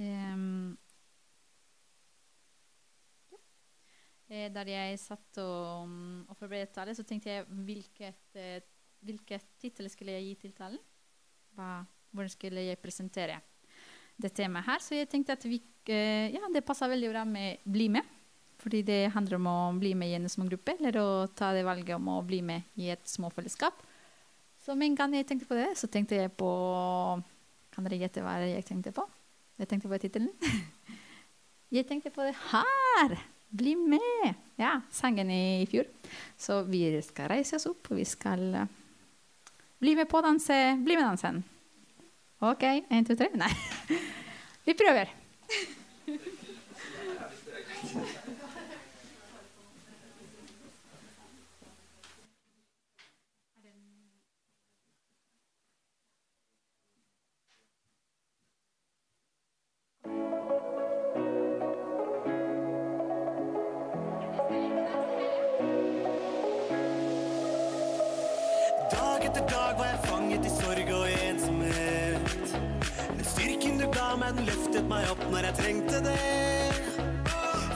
Um. Der jeg satt og, og forberedte tale, så tenkte jeg hvilket, uh, hvilket tittel skulle jeg gi til talen? Hva, hvordan skulle jeg presentere det temaet her? Så jeg tenkte at vi, uh, ja, det passer veldig bra med 'bli med'. Fordi det handler om å bli med i en små gruppe, eller å ta det valget om å bli med i et småfellesskap. Så med en gang jeg tenkte på det, så tenkte jeg på Kan dere gjette hva jeg tenkte på? Jeg tenkte på tittelen. jeg tenkte på det her! Bli med! Ja, sangen i fjor. Så vi skal reise oss opp, og vi skal uh, bli med på å danse. Bli med dansen. OK. Én, to, tre. Nei. vi prøver. etter dag var jeg fanget i sorg og ensomhet. Men styrken du ga meg, den løftet meg opp når jeg trengte det.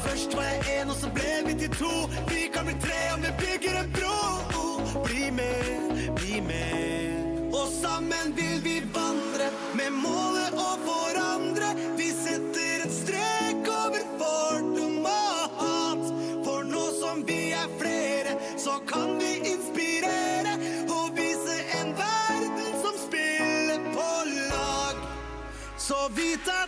Først var jeg én, og så ble vi til to. Vi kan bli tre om vi bygger en bro. Bli med, bli med. Og sammen vil vi vandre Så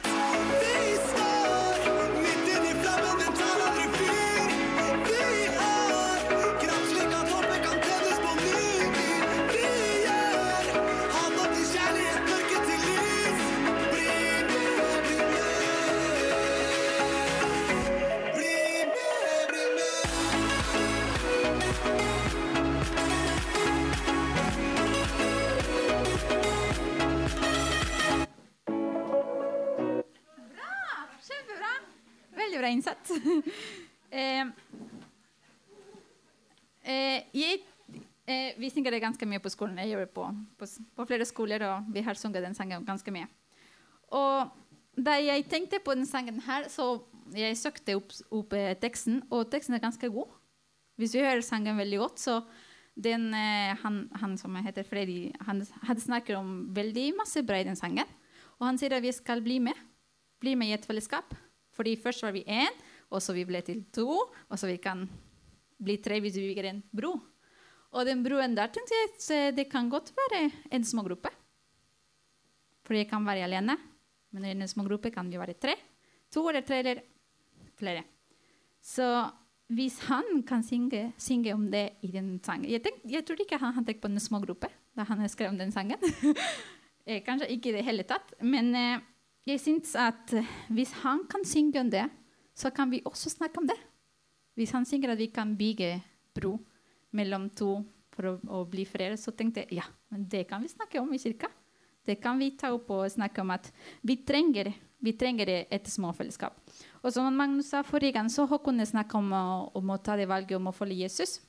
Bra innsats. eh, eh, jeg, eh, vi synger det ganske mye på skolen. Jeg gjør det på, på, på flere skoler, og vi har sunget den sangen ganske mye. Og da jeg tenkte på den sangen her, så jeg søkte opp, opp teksten, og teksten er ganske god. Hvis vi hører sangen veldig godt, så den, han, han som heter Freddy, han, han snakker om veldig masse bra i den sangen. Og han sier at vi skal bli med. Bli med i et fellesskap. Fordi først var vi én, og så vi ble til to, og så vi kan bli tre hvis vi bygger en bro. Og den broen der tenkte jeg at det kan godt være en smågruppe. For jeg kan være alene, men i en smågruppe kan vi være tre. To eller tre eller flere. Så hvis han kan synge, synge om det i den sangen Jeg, tenk, jeg tror ikke han, har tenkte på en smågruppe da han skrev den sangen. Eh, Kanskje ikke i det hele tatt. Men eh, jeg syns at eh, hvis han kan synge om det, så kan vi også snakke om det. Hvis han synger at vi kan bygge bro mellom to for å, å bli flere, så tenkte jeg ja, men det kan vi snakke om i kirka. Det kan vi ta opp og snakke om at vi trenger, vi trenger et småfellesskap. Og som Magnus sa forrige gang, så Håkon snakket om, om å ta det valget om å følge Jesus.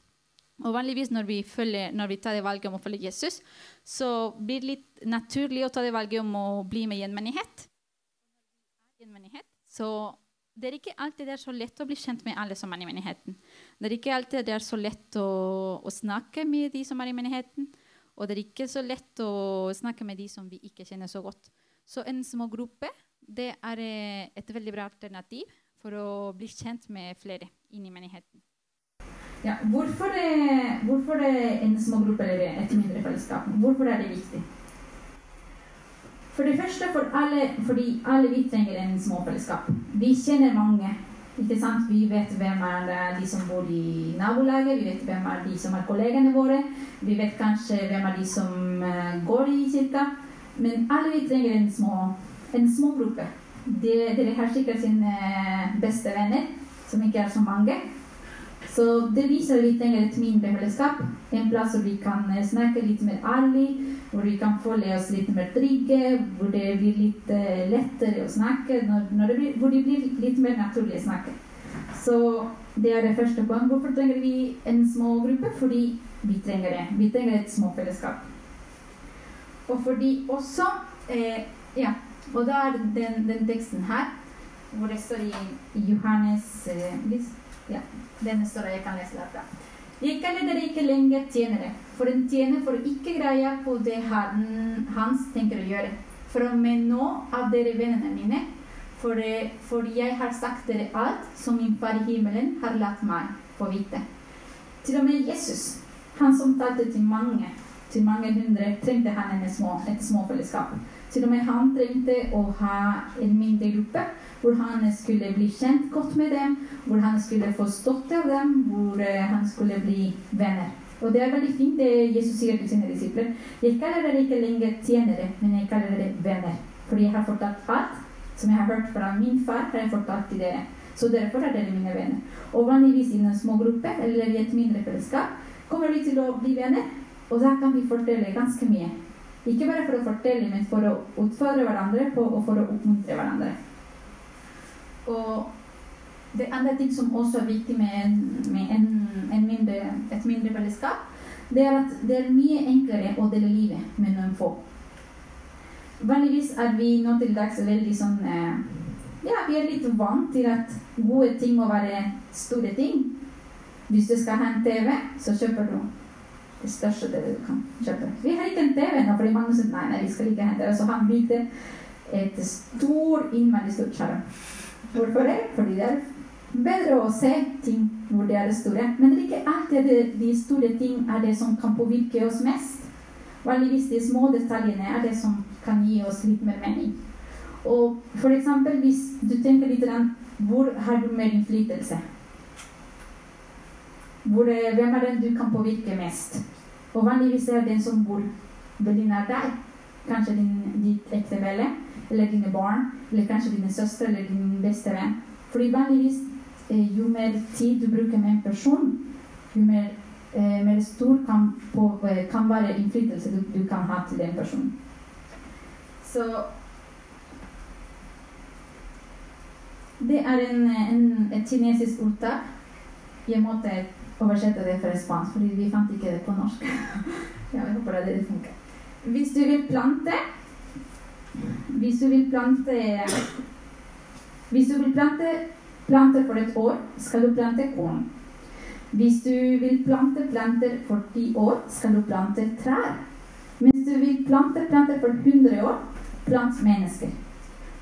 Og vanligvis når vi, følger, når vi tar det valget om å følge Jesus, så blir det litt naturlig å ta det valget om å bli med i en menighet. En menighet. Så det er ikke alltid det er så lett å bli kjent med alle som er i menigheten. Det er ikke alltid det er så lett å, å snakke med de som er i menigheten. Og det er ikke så lett å snakke med de som vi ikke kjenner så godt. Så en små gruppe det er eh, et veldig bra alternativ for å bli kjent med flere inn i menigheten. Ja, hvorfor, er, hvorfor en små gruppe eller et mindre fellesskap? Hvorfor er det viktig? For det første for alle, fordi alle vi trenger en småfellesskap. Vi kjenner mange. ikke sant? Vi vet hvem er de som bor i nabolaget, vi vet hvem er de som er kollegene våre. Vi vet kanskje hvem er de som eh, går i kirka. Men alle vi trenger en små, en små gruppe. Dere har sikkert sine eh, beste venner, som ikke er så mange. Så det viser vi trenger et mindre fellesskap. En plass hvor vi kan eh, snakke litt mer ærlig, hvor vi kan føle oss litt mer trygge, hvor det blir litt lettere å snakke, når, når det blir, hvor det blir litt mer naturlig å snakke. Så det er det første poenget. Hvorfor trenger vi en små gruppe? Fordi vi trenger det. Vi trenger et små fellesskap. Og fordi også eh, Ja. Og da er den, den teksten her, hvor det står i Johannes eh, Ja, denne står jeg kan lese derfra. Jeg kaller dere ikke lenger tjenere, for en tjener får ikke greie på det han, hans tenker å gjøre. For med nå av dere vennene mine, for, for jeg har sagt dere alt som min far i himmelen har latt meg få vite. Til og med Jesus, han som talte til mange, til mange hundre, trengte han små, et småfellesskap. Til og med han trengte å ha en mindre gruppe hvor han skulle bli kjent godt med dem, hvor han skulle få støtte av dem, hvor eh, han skulle bli venner. Og det er veldig fint det Jesus sier til sine disipler. Jeg kaller dere ikke lenger tjenere, men jeg kaller dere venner. Fordi jeg har fortalt alt som jeg har hørt fra min far, har jeg fortalt til dere. Så derfor er dere mine venner. Og vanligvis i en små gruppe eller i et mindre fellesskap kommer vi til å bli venner. Og da kan vi fortelle ganske mye. Ikke bare for å fortelle, men for å utfordre hverandre på, og for å oppmuntre hverandre. Og det andre ting som også er viktig med, en, med en, en mindre, et mindre fellesskap, det er at det er mye enklere å dele livet med noen få. Vanligvis er vi nå til dags veldig sånn eh, Ja, vi er litt vant til at gode ting må være store ting. Hvis du skal ha en TV, så kjøper du det største det du kan kjøpe. Vi har ikke en TV nå, fordi Magnus sa nei, nei, vi skal ikke hente det. Så han bygde et stor, innmari stort skjerm. Hvorfor det? Fordi det er bedre å se ting hvor det er store. Men det er ikke alltid de store ting er det som kan påvirke oss mest. Vanligvis de små detaljene er det som kan gi oss litt mer mening. Og for eksempel hvis du tenker litt hvor har du mer innflytelse? Hvor, eh, hvem er den du kan påvirke mest? Og vanligvis er det den som bor veldig nær deg. Kanskje din, ditt ektefelle, eller dine barn, eller kanskje dine søstre eller din beste venn. Fordi vanligvis, eh, jo mer tid du bruker med en person, jo mer, eh, mer stor kan, på, eh, kan være innflytelse du, du kan ha til den personen. Så Det er en, en, et kinesisk ordtak. Jeg måtte oversette det fra spansk, fordi vi fant ikke det på norsk. ja, jeg håper det funker. Hvis du vil plante Hvis du vil plante Hvis du vil plante planter for et år, skal du plante korn. Hvis du vil plante planter for ti år, skal du plante trær. Hvis du vil plante planter for 100 år, plant mennesker.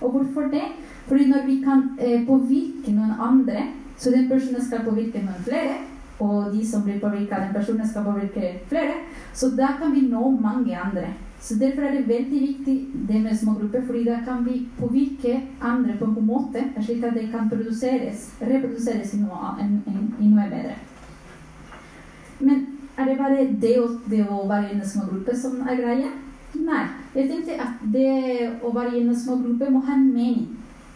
Og hvorfor det? Fordi når vi kan eh, påvirke noen andre, så den personen skal påvirke noen flere, og de som blir påvirka, den personen skal påvirke flere, så da kan vi nå mange andre. Så Derfor er det veldig viktig det med små grupper, fordi da kan vi påvirke andre på en god måte, slik at det kan produseres, reproduseres i noe, en, en, i noe bedre. Men er det bare det å, det å være i en små gruppe som er greia? Nei. Jeg tenkte at det å være i en små gruppe må ha en mening.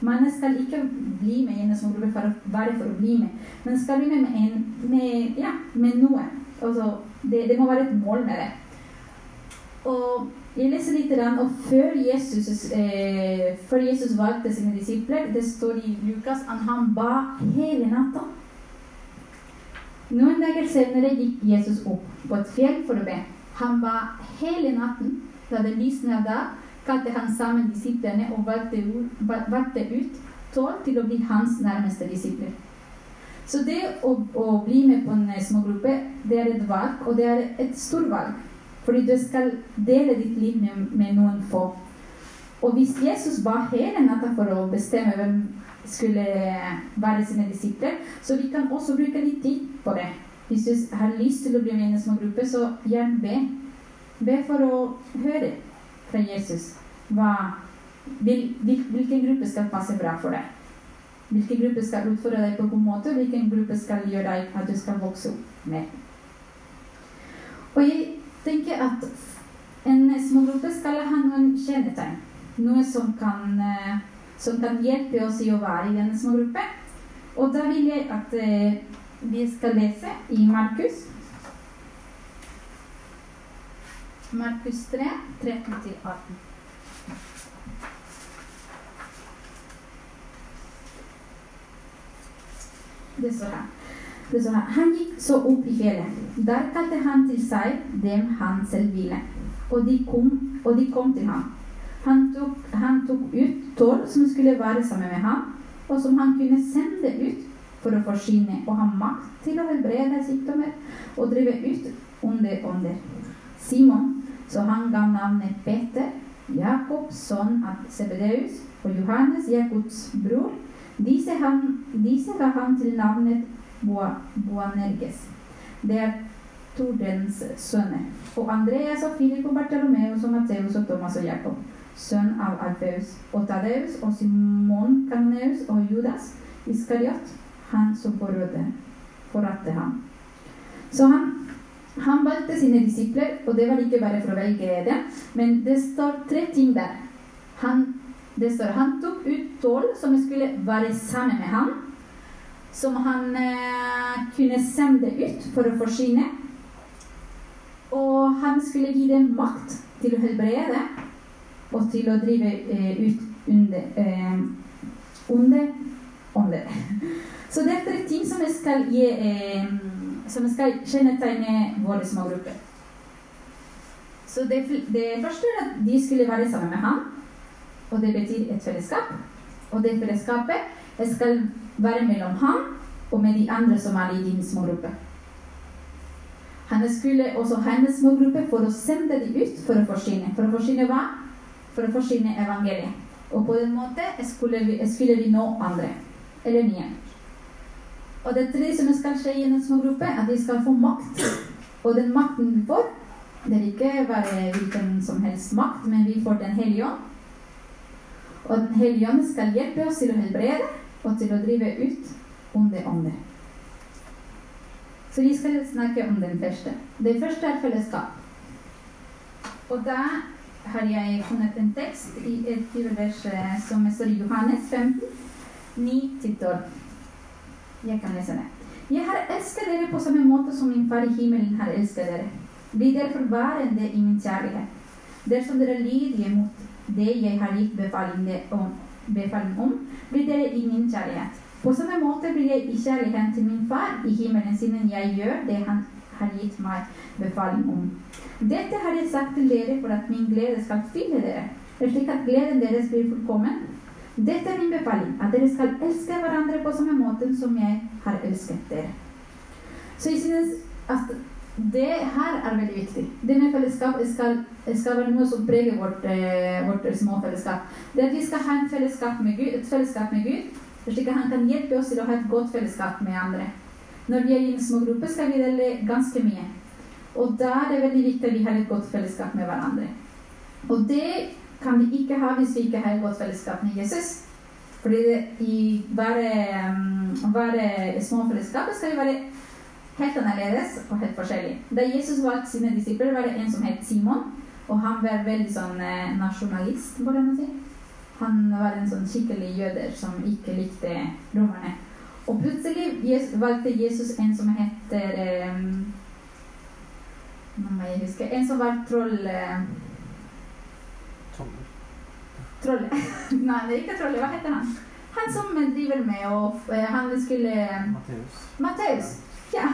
Man skal ikke bli med i en små gruppe for å være for å bli med, men skal bli med med, en, med, ja, med noe. Altså, det, det, må være et mål med det. Og jeg leser litt, og før Jesus, eh, før Jesus valgte sine disipler, det står i Lukas at han ba hele natta. Noen dager senere gikk Jesus opp på et fjell for å be. Han ba hele natten. Da det lysnet da, kalte han sammen disiplene og valgte ut, tolv til å bli hans nærmeste disipler. Så det å, å, bli med på en smågruppe, det er et valg, og det er et stort valg. Fordi du skal dele ditt liv med, med noen få. Og hvis Jesus ba hele natta for å bestemme hvem skulle være sine disipler, så vi kan også bruke litt tid på det. Hvis du har lyst til å bli med i en smågruppe, så gjerne be. Be for å høre fra Jesus hva, vil, vil, hvilken gruppe skal passe bra for deg. Hvilken gruppe skal utfordre deg på en god måte, hvilken gruppe skal gjøre deg at du skal vokse opp med. Og jeg tenker at en smågruppe skal ha noen kjennetegn. Noe som kan, som kan hjelpe oss i å være i denne smågruppe. Og da vil jeg at vi skal lese i Markus. Markus 3, 13-18. Det står her. Det står her. Han gikk så opp i fjellet. Der kalte han til seg dem han selv ville, og de kom, og de kom til ham. Han tok, han tok ut tolv som skulle være sammen med ham, og som han kunne sende ut for å forsyne og ha makt til å helbrede sykdommer og drive ut onde ånder. Simon, så han ga navnet Peter, Jakob, sønn av Sebedeus, og Johannes, Jakobs bror. Disse, han, disse ga han til navnet Boanerges. Det er Tordens sønner. Og Andreas og Filip og Bartolomeus og Matteus og Thomas og Jakob, sønn av Alfeus og Tadeus og Simon Kaneus og Judas Iskariot, han som forrådte, ham. Så han, han valgte sine disipler, og det var ikke bare for å velge dem, men det står tre ting der. Han, det står han tok ut tolv som skulle være sammen med ham, som han eh, kunne sende ut for å forsyne. Og han skulle gi dem makt til å helbrede og til å drive eh, ut under, eh, under ånder. Så dette er ting som skal, gi, eh, som skal kjennetegne våre små grupper. Så det, det, første er at de skulle være sammen med ham, og det betyr et fellesskap. Og det fellesskapet skal være mellom ham og med de andre som er i din smågruppe. Han skulle også ha en smågruppe for å sende dem ut for å forsyne. For å forsyne hva? For å forsyne evangeliet. Og på den måten skulle vi, skulle vi nå andre. Eller nye. Og det tredje som skal skje i en smågruppe, er at de skal få makt. Og den makten vi får, det vil ikke være hvilken som helst makt, men vi får Den hellige ånd. Og Den hellige ånd skal hjelpe oss til å helbrede og til å drive ut onde ånder. Så vi skal snakke om den første. Det første er fellesskap. Og da har jeg funnet en tekst i et bibelvers som står i Johannes 15, 9-12. Jeg kan lese det. Jeg har elsket dere på samme måte som min far i himmelen har elsket dere. Bli derfor værende i min kjærlighet. Dersom dere lydige mot det jeg har gitt befaling om, blir dere i min kjærlighet. På samme måte blir jeg i kjærligheten til min far i himmelen, siden jeg gjør det han har gitt meg befaling om. Dette har jeg sagt til dere for at min glede skal fylle dere, slik at gleden deres blir fullkommen. Dette er min befaling, at dere skal elske hverandre på samme måte som jeg har elsket dere. Så jeg synes at det her er veldig viktig. Det med fellesskap skal, skal være noe som preger vårt, eh, vårt små fellesskap. Det at vi skal ha en fellesskap med Gud, et fellesskap med Gud, slik at han kan hjelpe oss til å ha et godt fellesskap med andre. Når vi er i en små gruppe, skal vi dele ganske mye. Og da er det veldig viktig at vi har et godt fellesskap med hverandre. Og det kan vi ikke ha hvis vi ikke har et godt fellesskap med Jesus. Fordi det, i bare, um, bare små fellesskap skal vi være helt annerledes og helt forskjellig. Da Jesus valgte sine disipler, var det en som het Simon. Og han var veldig sånn eh, nasjonalist, hvordan man si. Han var en sånn skikkelig jøder som ikke likte romerne. Og plutselig valgte Jesus en som heter um, Nå må jeg huske En som var troll... Uh, Trollet. Nei, det er ikke trollet. Hva heter han? Han som driver med og uh, Han skulle Matteus. Matteus. Ja.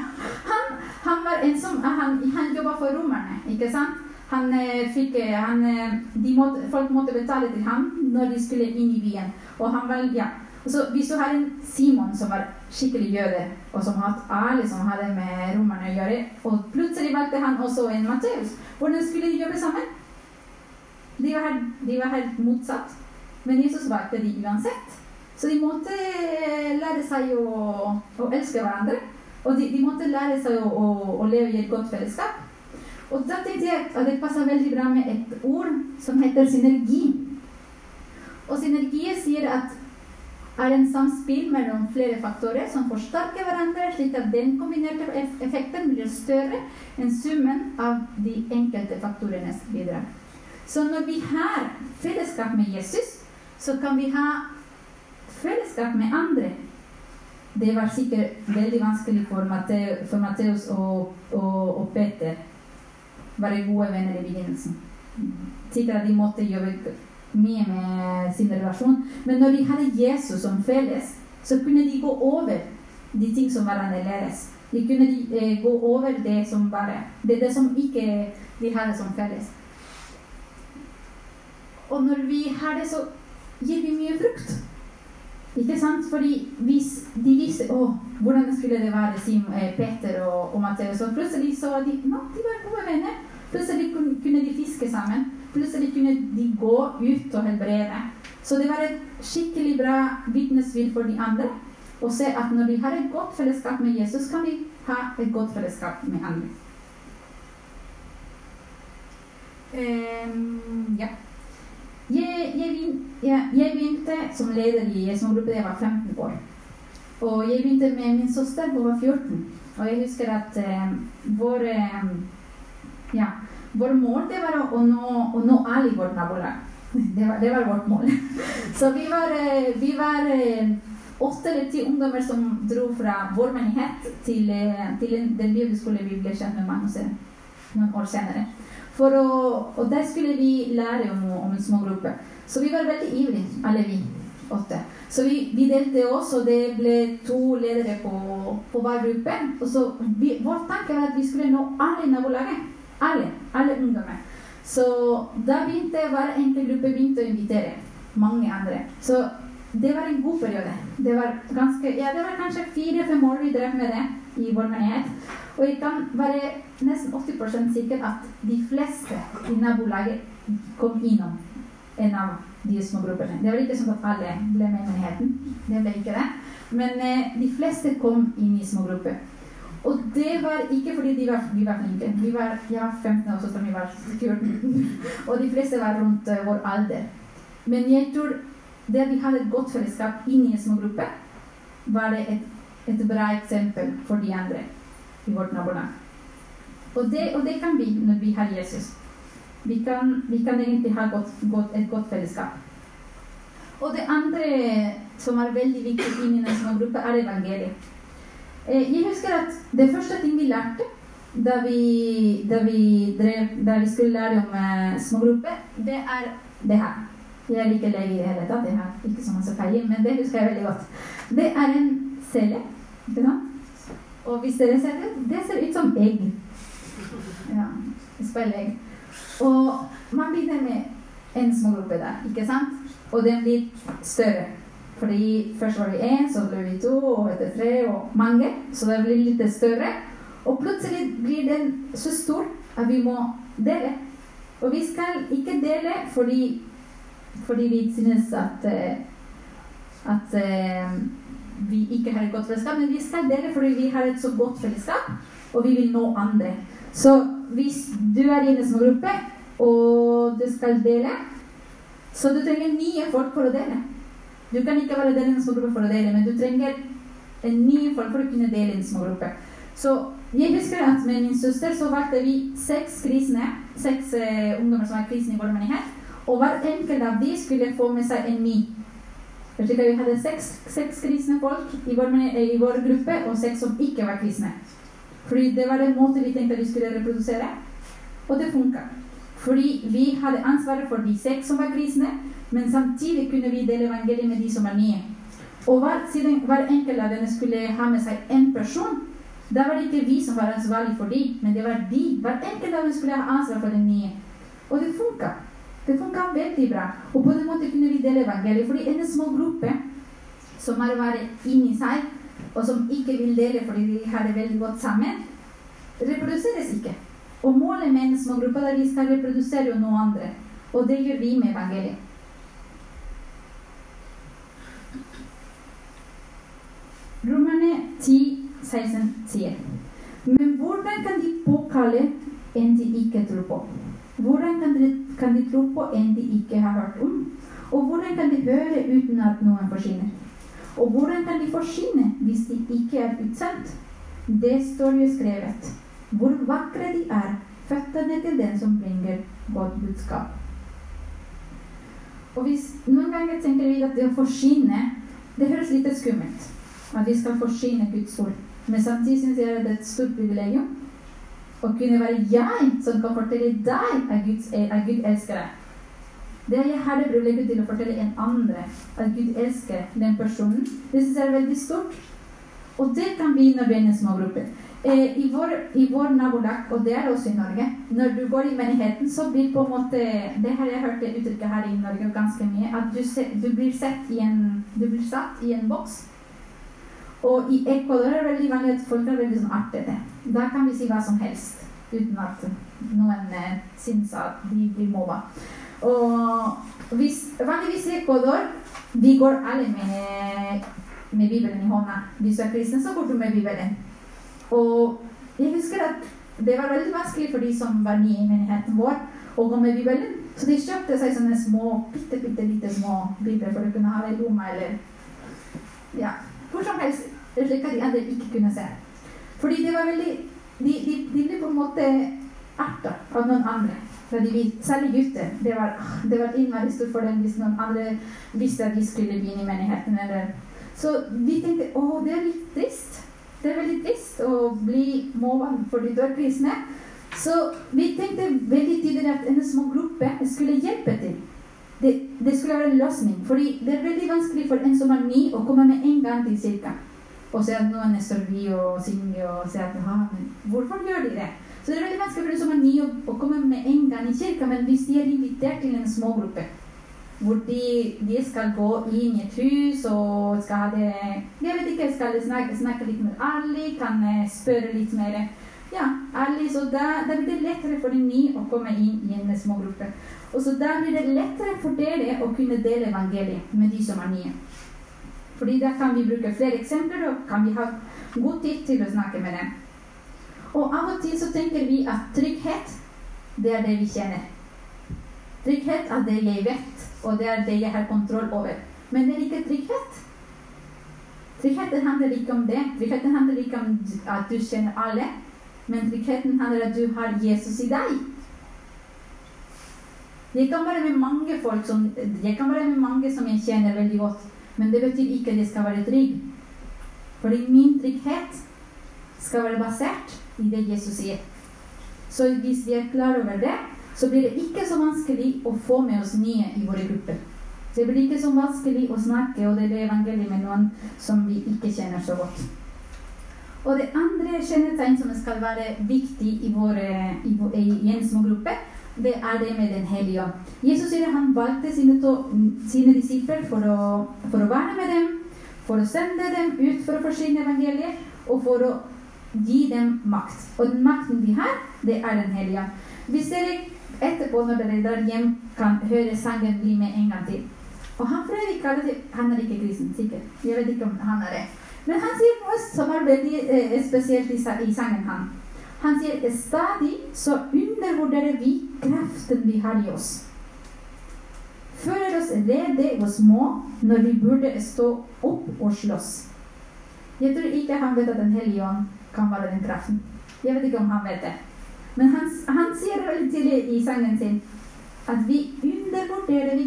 Han, han, var en som Han, han jobba for romerne, ikke sant? Han fikk han, de måtte, Folk måtte betale til ham når de skulle inn i byen. Og han var, ja. Så hvis du har en Simon som var skikkelig jøde, og som hadde alle som hadde med romerne å gjøre, og plutselig valgte han også en Matteus, hvordan skulle de jobbe sammen? De var, helt, de var helt motsatt. Men Jesus valgte de uansett. Så de måtte lære seg å, å elske hverandre. Og de, de måtte lære seg å, å, å leve i et godt fellesskap. Og da tenkte jeg at det passer veldig bra med et ord som heter synergi. Og synergi sier at er en samspill mellom flere faktorer som forsterker hverandre, slik at den kombinerte effekten blir større enn summen av de enkelte faktorenes bidrag. Så når vi har fellesskap med Jesus, så kan vi ha fellesskap med andre. Det var sikkert veldig vanskelig for, Matteus og, og, og Peter være gode venner i begynnelsen. Sikkert de måtte jobbe mye med sin relasjon. Men når de hadde Jesus som felles, så kunne de gå over de ting som var annerledes. De kunne eh, gå over det som var Det, det som ikke de hadde som felles. og når vi har det, så gir vi mye frukt. Ikke sant? Fordi hvis de visste å, hvordan skulle det være, Sim, eh, Peter og, og Matteus, og plutselig så var de no, de var gode venner. Plutselig kunne, de fiske sammen. Plutselig kunne de gå ut og helbrede. Så det var et skikkelig bra vitnesbyrd for de andre å se at når vi har et godt fellesskap med Jesus, kan vi ha et godt fellesskap med andre. Um, ja. Jeg, jeg, jeg, jeg, begynte som leder i en smågruppe da jeg var 15 år. Og jeg begynte med min søster, hun var 14. Og jeg husker at eh, vår, eh, ja, vår mål det var å, nå, å nå alle i vårt nabolag. Det var, det var, vårt mål. Så vi var, eh, vi var eh, åtte eller ti ungdommer som dro fra vår menighet til, eh, til den bibelskolen vi ble kjent med Magnus noen år senere. For å, og der skulle vi lære om, om en små gruppe. Så vi var veldig ivrige, alle vi åtte. Så vi, vi, delte oss, og det ble to ledere på, på hver gruppe. Og så vi, Vår tanke var at vi skulle nå alle i nabolaget. Alle. Alle ungdommer. Så da begynte hver enkelt gruppe begynte å invitere mange andre. Så det var en god periode. Det var, ganske, ja, det var kanskje fire-fem år vi drev med det i vår menighet. Og jeg kan være nesten 80% sikker at de fleste i nabolaget kom innom en av de små gruppene. Det var ikke sånn at alle ble med i menigheten. Det ble ikke det. Men eh, de fleste kom inn i små grupper. Og det var ikke fordi de var, vi var flinke. Vi var, jeg var 15 år, som vi var 14. og de fleste var rundt uh, vår alder. Men jeg tror det vi hadde et godt fellesskap inn i en små gruppe, var det et, et bra eksempel for de andre i vårt nabolag. Og det, og det, kan vi når vi har Jesus. Vi kan, vi kan egentlig ha godt, godt, et godt fellesskap. Og det andre som er veldig viktig i gruppe, er evangeliet. Eh, jeg husker at det første ting vi lærte da vi, da vi, drev, da vi skulle lære om eh, smågrupper, det er det her. Jeg er ikke lei i det hele tatt. Jeg har ikke så masse feil, men det husker jeg veldig godt. Det er en celle. ikke sant? Og hvis dere ser det, det ser ut som egg. Ja, speilegg. Og man begynner med en smågruppe der, ikke sant? Og den blir større. Fordi først var vi én, så ble vi to, og etter tre, og mange. Så det blir litt større. Og plutselig blir den så stor at vi må dele. Og vi skal ikke dele fordi, fordi vi synes at, eh, at eh, vi ikke har et godt fellesskap, men vi skal dele fordi vi har et så godt fellesskap, og vi vil nå andre. Så hvis du er i en smågruppe, og du skal dele, så du trenger nye folk for å dele. Du kan ikke bare dele en smågruppe for å dele, men du trenger en ny folk for å kunne dele en smågruppe. Så jeg husker at med min søster så valgte vi seks kristne, seks eh, ungdommer som var kristne i vår menighet, og hver enkelt av de skulle få med seg en ny vi hadde seks, seks kristne folk i vår, i vår, gruppe, og seks som ikke var kristne. Fordi det var den måten vi tenkte vi skulle reprodusere, og det funka. Fordi vi hadde ansvaret for de seks som var kristne, men samtidig kunne vi dele evangeliet med de som var nye. Og hver, siden hver enkelt av denne skulle ha med seg én person, da var det ikke vi som var ansvarlig for dem, men det var de. Hver enkelt av dem skulle ha ansvar for den nye. Og det funka. Det funka veldig bra. Og på den måten kunne vi dele evangeliet. Fordi en små gruppe som har vært inni seg, og som ikke vil dele fordi de har det veldig godt sammen, reproduseres ikke. Og målet med en små gruppe er at vi skal reprodusere noe andre. Og det gjør vi med evangeliet. Romerne 10, 16 sier Men hvordan kan de påkalle en de ikke tror på? Hvordan kan de, kan de tro på en de ikke har hørt om? Og hvordan kan de høre uten at noen forsyner? Og hvordan kan de forsyne hvis de ikke er utsendt? Det står jo skrevet. Hvor vakre de er, føttene til den som bringer godt budskap. Og hvis Noen ganger tenker vi at det å forsyne det høres litt skummelt. At vi skal forsyne Guds ord. Men samtidig syns jeg det er et stort privilegium å kunne være jeg som kan fortelle deg at Gud elsker deg. Det jeg har det legge til å fortelle en andre at Gud elsker den personen, det syns jeg er veldig stort. Og det kan vi når vi er i smågruppe. eh, i, vår, vår nabolag, og det er også i Norge, når du går i menigheten, så blir på en måte Det har jeg hørt uttrykket her i Norge ganske mye. At du, se, du, blir en, du blir satt i en boks. Og i Ecuador er det veldig vanlig at folk er veldig sånn. Da kan vi si hva som helst uten at noen eh, syns at de blir mobba. Og hvis, vanligvis i Ecuador vi går alle med, med Bibelen i hånda. Hvis du er kristen, så går du med Bibelen. Og jeg husker at det var veldig vanskelig for de som var nye i menigheten vår, å gå med Bibelen. Så de kjøpte seg sånne små, bitte, bitte lite små bibler for å kunne ha det i lomma eller ja, hvor som helst, slik at de andre ikke kunne se. Fordi det var veldig De, de, de ble på en måte erta av noen andre. Fordi særlig gutter. Det var, det var innmari stort for hvis noen andre visste at de skulle begynne i menigheten. Eller. Så vi tenkte å, det er litt trist. Det er veldig trist å bli mobbet fordi du er kristne. Så vi tenkte veldig tidlig at en små gruppe skulle hjelpe til. Det, det, skulle være en løsning. Fordi det er veldig vanskelig for en som er ny, å komme med en gang til kirka. Og se at noen står vi og synger og sier at men hvorfor gjør de det? Så det er veldig vanskelig en som er ny, å, komme med en gang i kirka. Men hvis de er invitert til en smågruppe, hvor de, de, skal gå inn i et hus og skal ha det Jeg vet ikke, skal snakke, snakke litt med Ali, kan spørre litt mer Ja, Ali, så da, da, blir det lettere for de nye å komme inn i en smågruppe. Og så da blir det lettere for dere å kunne dele evangeliet med de som er nye. Fordi da kan vi bruke flere eksempler, og kan vi ha god tid til å snakke med dem. Og av og til så tenker vi at trygghet, det er det vi kjenner. Trygghet er det jeg vet og det er det jeg har kontroll over. Men det er ikke trygghet. Tryggheten handler ikke om det. Tryggheten handler ikke om at du kjenner alle, men tryggheten handler om at du har Jesus i deg. Jeg kan være med mange folk som, jeg med mange som jeg kjenner veldig godt, men det betyr ikke at jeg skal være trygg. Fordi min trygghet skal være basert i det Jesus sier. Så hvis vi er klar over det, så blir det ikke så vanskelig å få med oss nye i våre grupper. Det blir ikke så vanskelig å snakke og dele evangeliet med noen som vi ikke kjenner så godt. Og det andre kjennetegn som skal være viktig i, våre, i, i, i en smågruppe, det er det med Den hellige ånd. Jesus sier han valgte sine, sine disipler for å, for å være med dem, for å sende dem ut for å forsyne evangeliet, og for å gi dem makt. Og den makten vi har, det er Den hellige ånd. Hvis dere etterpå, når dere drar hjem, kan høre sangen bli med en gang til. Og han Fredrik Han er ikke kristen, sikkert. Jeg vet ikke om han er det. Men han sier noe som er veldig eh, spesielt i, i, sangen. Han Han sier stadig så undervurderer vi kraften vi har i oss. Føler oss redde og små når vi burde stå opp og slåss. Jeg tror ikke han vet at Den hellige ånd kan være den kraften. Jeg vet ikke om han vet det. Men han, han sier veldig tidlig i sangen sin at vi undervurderer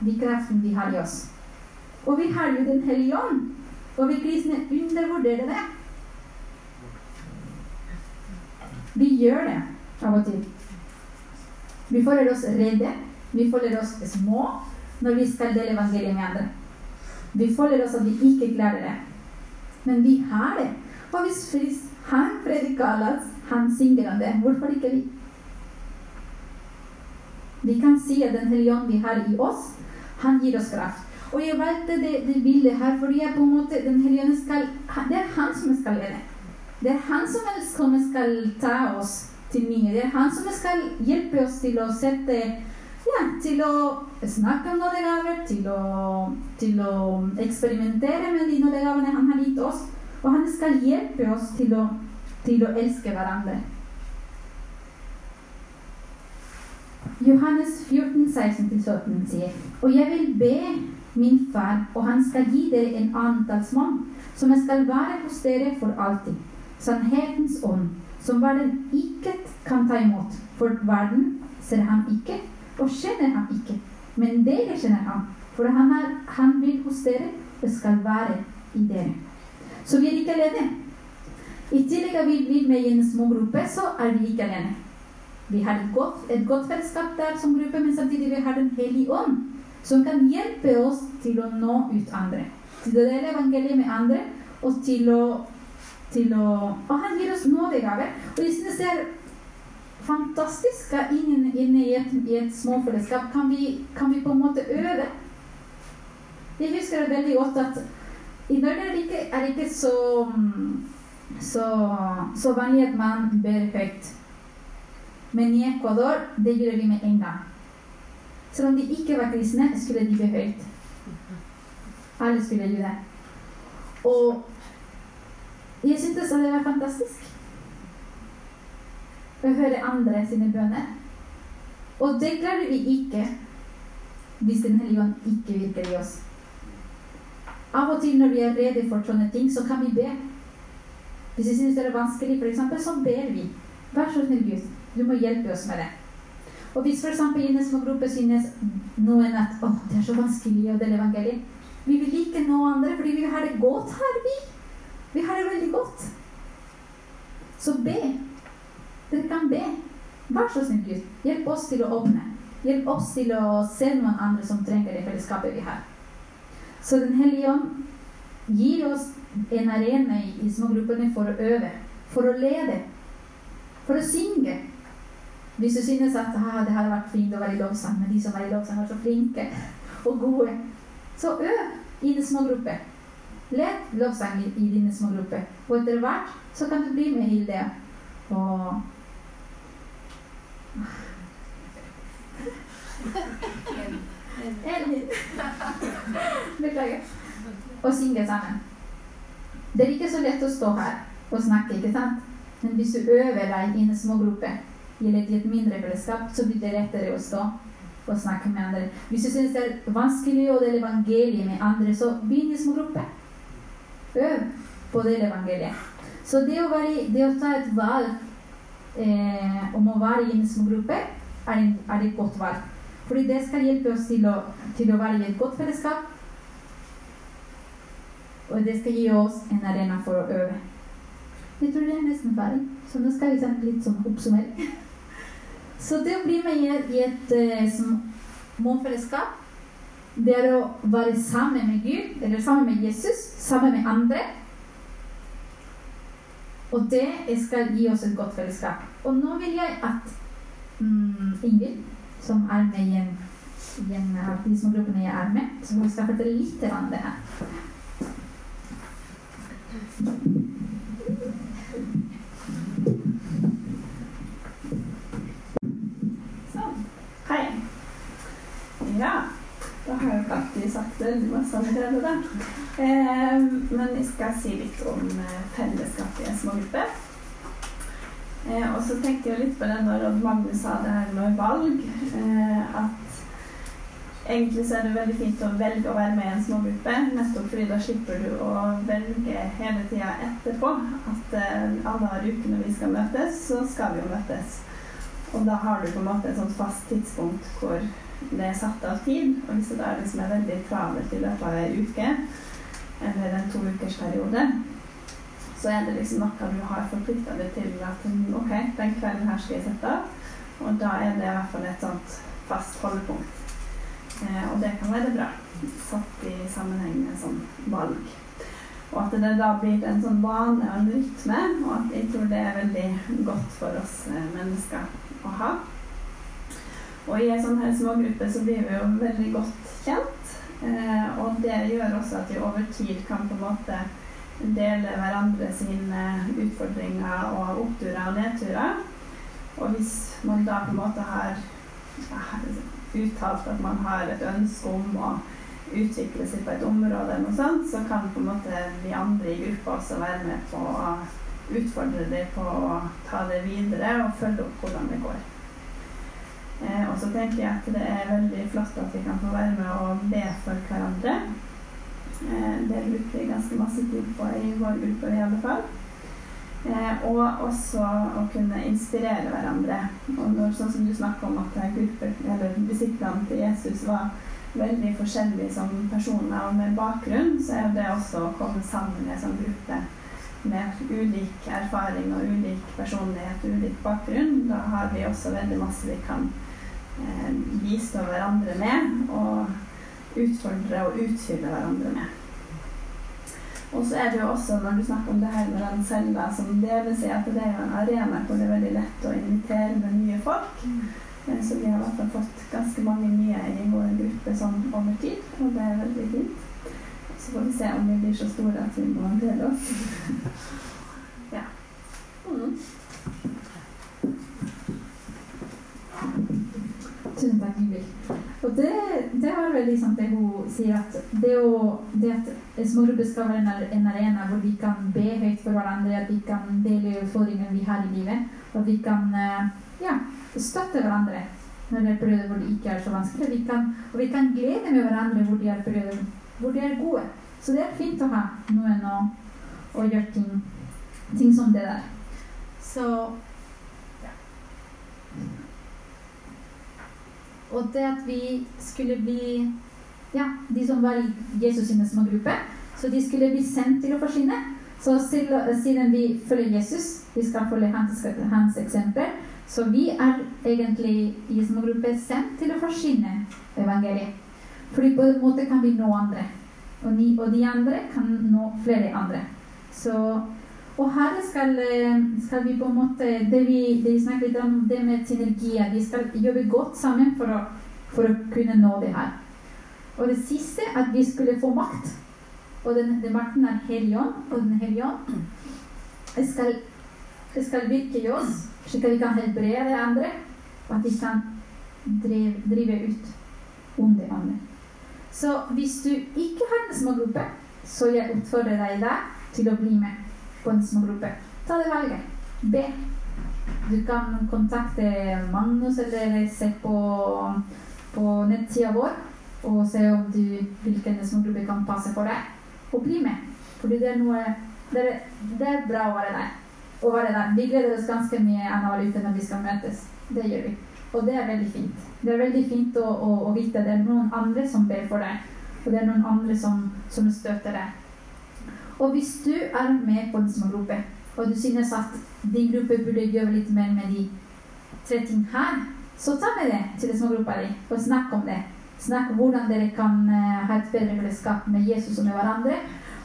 vi kraften vi har i oss. Og vi har jo Den hellige ånd. Og vi kristne undervurderer det. Vi gjør det av og til. Vi føler oss redde. Vi føler oss små når vi skal dele evangeliet med andre. Vi føler oss at vi ikke klarer det. Men vi har det. Og hvis han prediker Allas han synger om det. Hvorfor ikke vi? Vi kan si at Den hellige ånd vi har i oss, han gir oss kraft. Og jeg valgte det, det bildet her fordi jeg på en måte, Den hellige ånd skal Det er han som skal lede. Det er han som skal ta oss til nye. Det er han som skal hjelpe oss til å sette ja, til å snakke om nådegaver, til til å eksperimentere med de nådegavene han har gitt oss. Og han skal hjelpe oss til å til å elske hverandre. Johannes 14, 16-17 sier Og jeg vil be min far, og han skal gi dere en annen talsmann, som skal være hos dere for alltid. Sannhetens ånd, som verden ikke kan ta imot. For verden ser han ikke, og kjenner han ikke. Men dere kjenner han, for han, er, han vil hos dere og skal være i dere. Så vi er ikke alene. I tillegg at vi blir med i en små gruppe, så er vi ikke alene. Vi har et godt, et godt fellesskap der som gruppe, men samtidig vi har Den hellige ånd, som kan hjelpe oss til å nå ut andre. Til å dele evangeliet med andre, og til å til å Og han gir oss nådegaver. Og jeg synes det er fantastisk at inne, inne i et, et småfellesskap kan vi, kan vi på en måte øve. Jeg husker veldig godt at i Norge er det ikke, er ikke så, så, så vanlig at man ber høyt. Men i Ecuador det gjør vi med en gang. Selv om de ikke var kristne, skulle de be høyt. Alle skulle gjøre det. Og jeg syntes det var fantastisk å høre andre sine bønner. Og det klarer vi ikke hvis Den hellige ånd ikke virker i oss. Av og til når vi er redde for sånne ting, så kan vi be. Hvis vi synes det er vanskelig, eksempel, så ber vi. Vær så snill, Gud, du må hjelpe oss med det. Og hvis f.eks. i en små gruppe synes noen at å, det er så vanskelig å dele evangeliet Vi vil ikke nå andre fordi vi har det godt her, vi. Vi har det veldig godt. Så be. Dere kan be. Vær så snill, Gud. Hjelp oss til å åpne. Hjelp oss til å se noen andre som trenger det fellesskapet vi har. Så Den hellige ånd gir oss en arena i, smågruppene for å øve, for å lede, for å synge. Hvis du synes at ah, det hadde vært fint å være i lovsang, men de som er i lovsang, er så flinke og gode, så øv i den små gruppe. Let lovsang i, i dine små grupper. Og etter hvert så kan du bli med i det. og Beklager. Og synge sammen. Det er ikke så lett å stå her og snakke, ikke sant? Men hvis du øver deg i en små gruppe eller i et mindre fellesskap, så blir det lettere å stå og snakke med andre. Hvis du syns det er vanskelig å dele evangeliet med andre, så begynn i små grupper. Øv på å dele evangeliet. Så det å, være, det å ta et valg eh, om å være i en små gruppe, er, er et godt valg. Fordi det skal hjelpe oss til å, til å være i et godt fellesskap. Og det skal gi oss en arena for å øve. Jeg tror det er nesten ferdig, så nå skal vi ta litt sånn oppsummering. Så det å bli med i et, småfellesskap, det er å være sammen med Gud, eller sammen med Jesus, sammen med andre. Og det skal gi oss et godt fellesskap. Og nå vil jeg at mm, Ingvild som er med i en, i en av de små gruppene jeg er med. Så hun skal fortelle litt om det her. Sånn. Hei. Ja, da har jeg alltid sagt det masse allerede, da. Eh, men jeg skal si litt om eh, fellesskap i en smågruppe. Eh, og så tenkte jeg litt på det når Magnus sa det her med valg. Eh, at egentlig så er det veldig fint å velge å være med i en smågruppe. Nettopp fordi da slipper du å velge hele tida etterpå. At eh, alle har uker når vi skal møtes, så skal vi jo møtes. Og da har du på en måte et sånt fast tidspunkt hvor det er satt av tid. Og hvis det da det liksom er veldig travelt i løpet av ei uke, eller en to ukers periode, så er det liksom noe du har forplikta deg til at ok, den kvelden her skal jeg sette av. Og da er det i hvert fall et sånt fast holdepunkt. Eh, og det kan være bra, satt i sammenheng med sånn valg. Og at det da blir en sånn vane og en rytme, og at jeg tror det er veldig godt for oss eh, mennesker å ha. Og i en sånn her smågruppe så blir vi jo veldig godt kjent. Eh, og det gjør også at vi over tid kan på en måte dele hverandre sine utfordringer og oppturer og nedturer. Og hvis man da på en måte har uttalt at man har et ønske om å utvikle seg på et område, eller noe sånt, så kan på en måte vi andre i gruppa også være med på å utfordre dem på å ta det videre og følge opp hvordan det går. Eh, og så tenker jeg at det er veldig flott at vi kan få være med og be for hverandre. Eh, det bruker vi ganske masse tid på i vår gruppe i alle fall. Eh, og også å kunne inspirere hverandre. Og når, sånn som du snakker om at grupper, til Jesus var veldig forskjellige som personer og med bakgrunn, så er det også å komme sammen med en sånn gruppe med ulik erfaring og ulik personlighet og ulik bakgrunn. Da har vi også veldig masse vi kan eh, bistå hverandre med. og utfordre og utfylle hverandre med. Og så er det jo også, når du snakker om det her med den cella som deles seg, at det er jo en arena hvor det er veldig lett å invitere med nye folk. Eh, Så vi har i hvert fall fått ganske mange nye i vår gruppe sånn over tid, og det er veldig fint. Så får vi se om vi blir så store at vi må dele oss. ja. Mm. Tusen takk, Ingvild. Og det, det har vel liksom det hun sier, at det, å, det at smågrupper skal være en, en arena hvor vi kan be høyt for hverandre, at vi kan dele utfordringene vi har i livet, og at vi kan eh, ja, støtte hverandre når det er perioder hvor det ikke er så vanskelig. Vi kan, og vi kan glede med hverandre hvor de er perioder hvor de er gode. Så det er fint å ha noen å, å gjøre ting, ting som det der. Så Og det at vi skulle bli Ja, de som var i Jesus sine små gruppe, så de skulle bli sendt til å forsyne. Så siden vi følger Jesus, vi skal følge hans, hans eksempel, så vi er egentlig i små gruppe sendt til å forsyne evangeliet. Fordi på en måte kan vi nå andre. Og, ni, og de andre kan nå flere andre. Så, og her skal, eh, skal vi på en måte Det vi, det vi litt om, det med synergier. Vi skal jobbe godt sammen for å, for å kunne nå det her. Og det siste, at vi skulle få makt. Og den, den makten er Helion, og Den hellige ånd det skal, skal virke i oss, slik at vi kan helbrede andre, og at vi kan drive, drive ut onde ånder. Så hvis du ikke har en smågruppe, så jeg utfordrer deg der til å bli med på en smågruppe. Ta det valget. Be. Du kan kontakte Magnus eller se på, på nettsida vår og se om du, hvilken smågruppe kan passe for deg. Og bli med. Fordi det er noe det er, det er bra å være der. Å være der. Vi gleder oss ganske mye annenhver uke når vi skal møtes. Det gjør vi. Og det er veldig fint. Det er veldig fint å, å, å vite at det er noen andre som ber for deg. Og det er noen andre som, som støtter deg. Og hvis du er med på en smågruppe, og du synes at din gruppe burde gjøre litt mer med de tre ting her, så ta med det til smågruppa di og snakk om det. Snakk om hvordan dere kan eh, ha et bedre fellesskap med Jesus og med hverandre.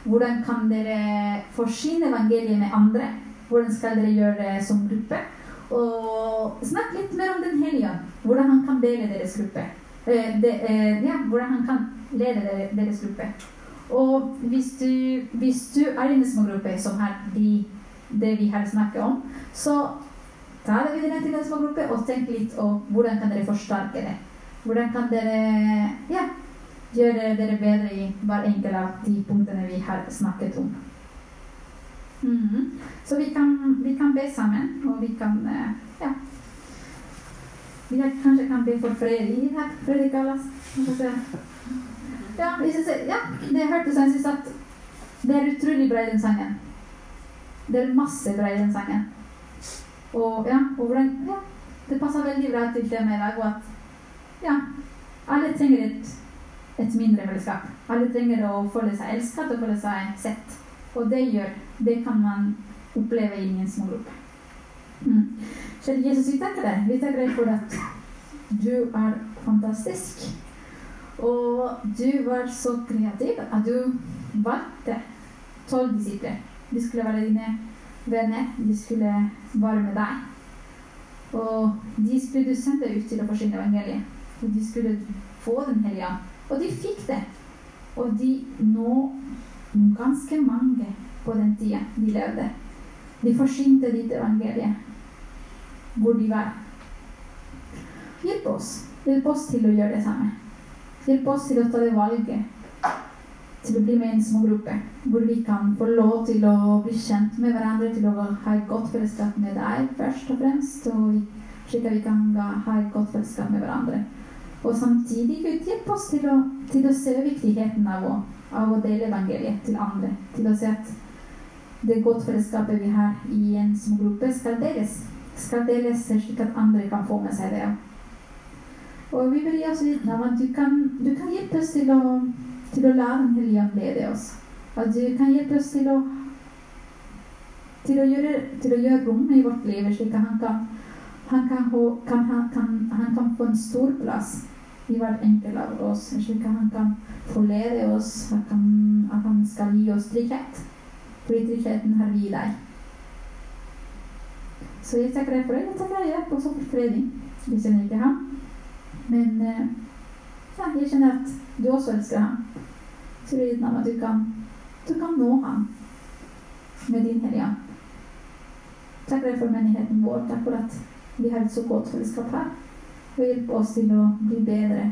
Hvordan kan dere forsyne evangeliet med andre? Hvordan skal dere gjøre det som gruppe? Og snakk litt mer om Den hellige ånd. Hvordan han kan dele deres gruppe. Eh, de, eh, ja, hvordan han kan lede deres gruppe. Og hvis du, hvis du er i en smågruppe som er de, det vi her snakker om, så ta det videre til en smågruppe og tenk litt om hvordan kan dere forsterke det. Hvordan kan dere ja, gjøre dere bedre i hver enkelt av de punktene vi har snakket om. Mhm. Så vi kan, vi kan be sammen, og vi kan eh, ja. Vi kanskje kan be for fred i dag, Fredrik Allas. Ja, synes, ja, det jeg hørte, så jeg at det er utrolig bra i den sangen. Det er masse bra i den sangen. Og ja, og hvordan, ja, det passer veldig bra til temaet i dag, og at ja, alle trenger et, et mindre fellesskap. Alle trenger å føle seg elsket og føle seg sett. Og det gjør, det kan man oppleve i ingen smågruppe. Mm. Kjære Jesus, vi takker deg. Vi takker deg for at du er fantastisk. Og du var så kreativ at du valgte tolv disipler. De skulle være dine venner. De skulle være med deg. Og de skulle du sende ut til å forsyne evangeliet. Og de skulle få Den hellige ånd. Og de fikk det. Og de nå ganske mange på den tida de levde. De forsynte ditt evangelie hvor de var. Hjelp oss. Hjelp oss til å gjøre det samme. Hjelp oss til å ta det valget til å bli med i en smågruppe, hvor vi kan få lov til å bli kjent med hverandre, til å ha et godt fellesskap med deg først og fremst, og slik at vi kan ha et godt fellesskap med hverandre. Og samtidig Gud, hjelp oss til å, til å se viktigheten av å, av å dele evangeliet til andre. Til å se at det godt fellesskapet vi har i en smågruppe, skal deles. Skal deles slik at andre kan få med seg det. Og vi vil gi oss vitne om at du kan, du kan hjelpe oss til å, til å la Den hellige ånd lede oss. At du kan hjelpe oss til å, til å, gjøre, til å gjøre rom i vårt liv, slik at han kan, han kan, kan, han, kan, få en stor plass i hvert enkelt av oss, slik at han kan forlede oss, at han, at han skal gi oss trygghet. Fordi tryggheten har vi i deg. Så jeg takker deg for det. Jeg takker deg også for Freddy. Vi kjenner ikke ham. Men eh, ja, jeg kjenner at du også elsker ham. Ditt navn at du kan, du kan nå ham med din ånd. Takk for menigheten vår. Takk for at vi har et så godt fellesskap her. Og hjelp oss til å bli bedre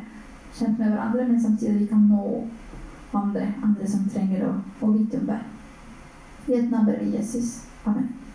kjent med hverandre, men samtidig vi kan nå andre, andre som trenger å, å vite om deg. I et navn vi Jesus. Amen.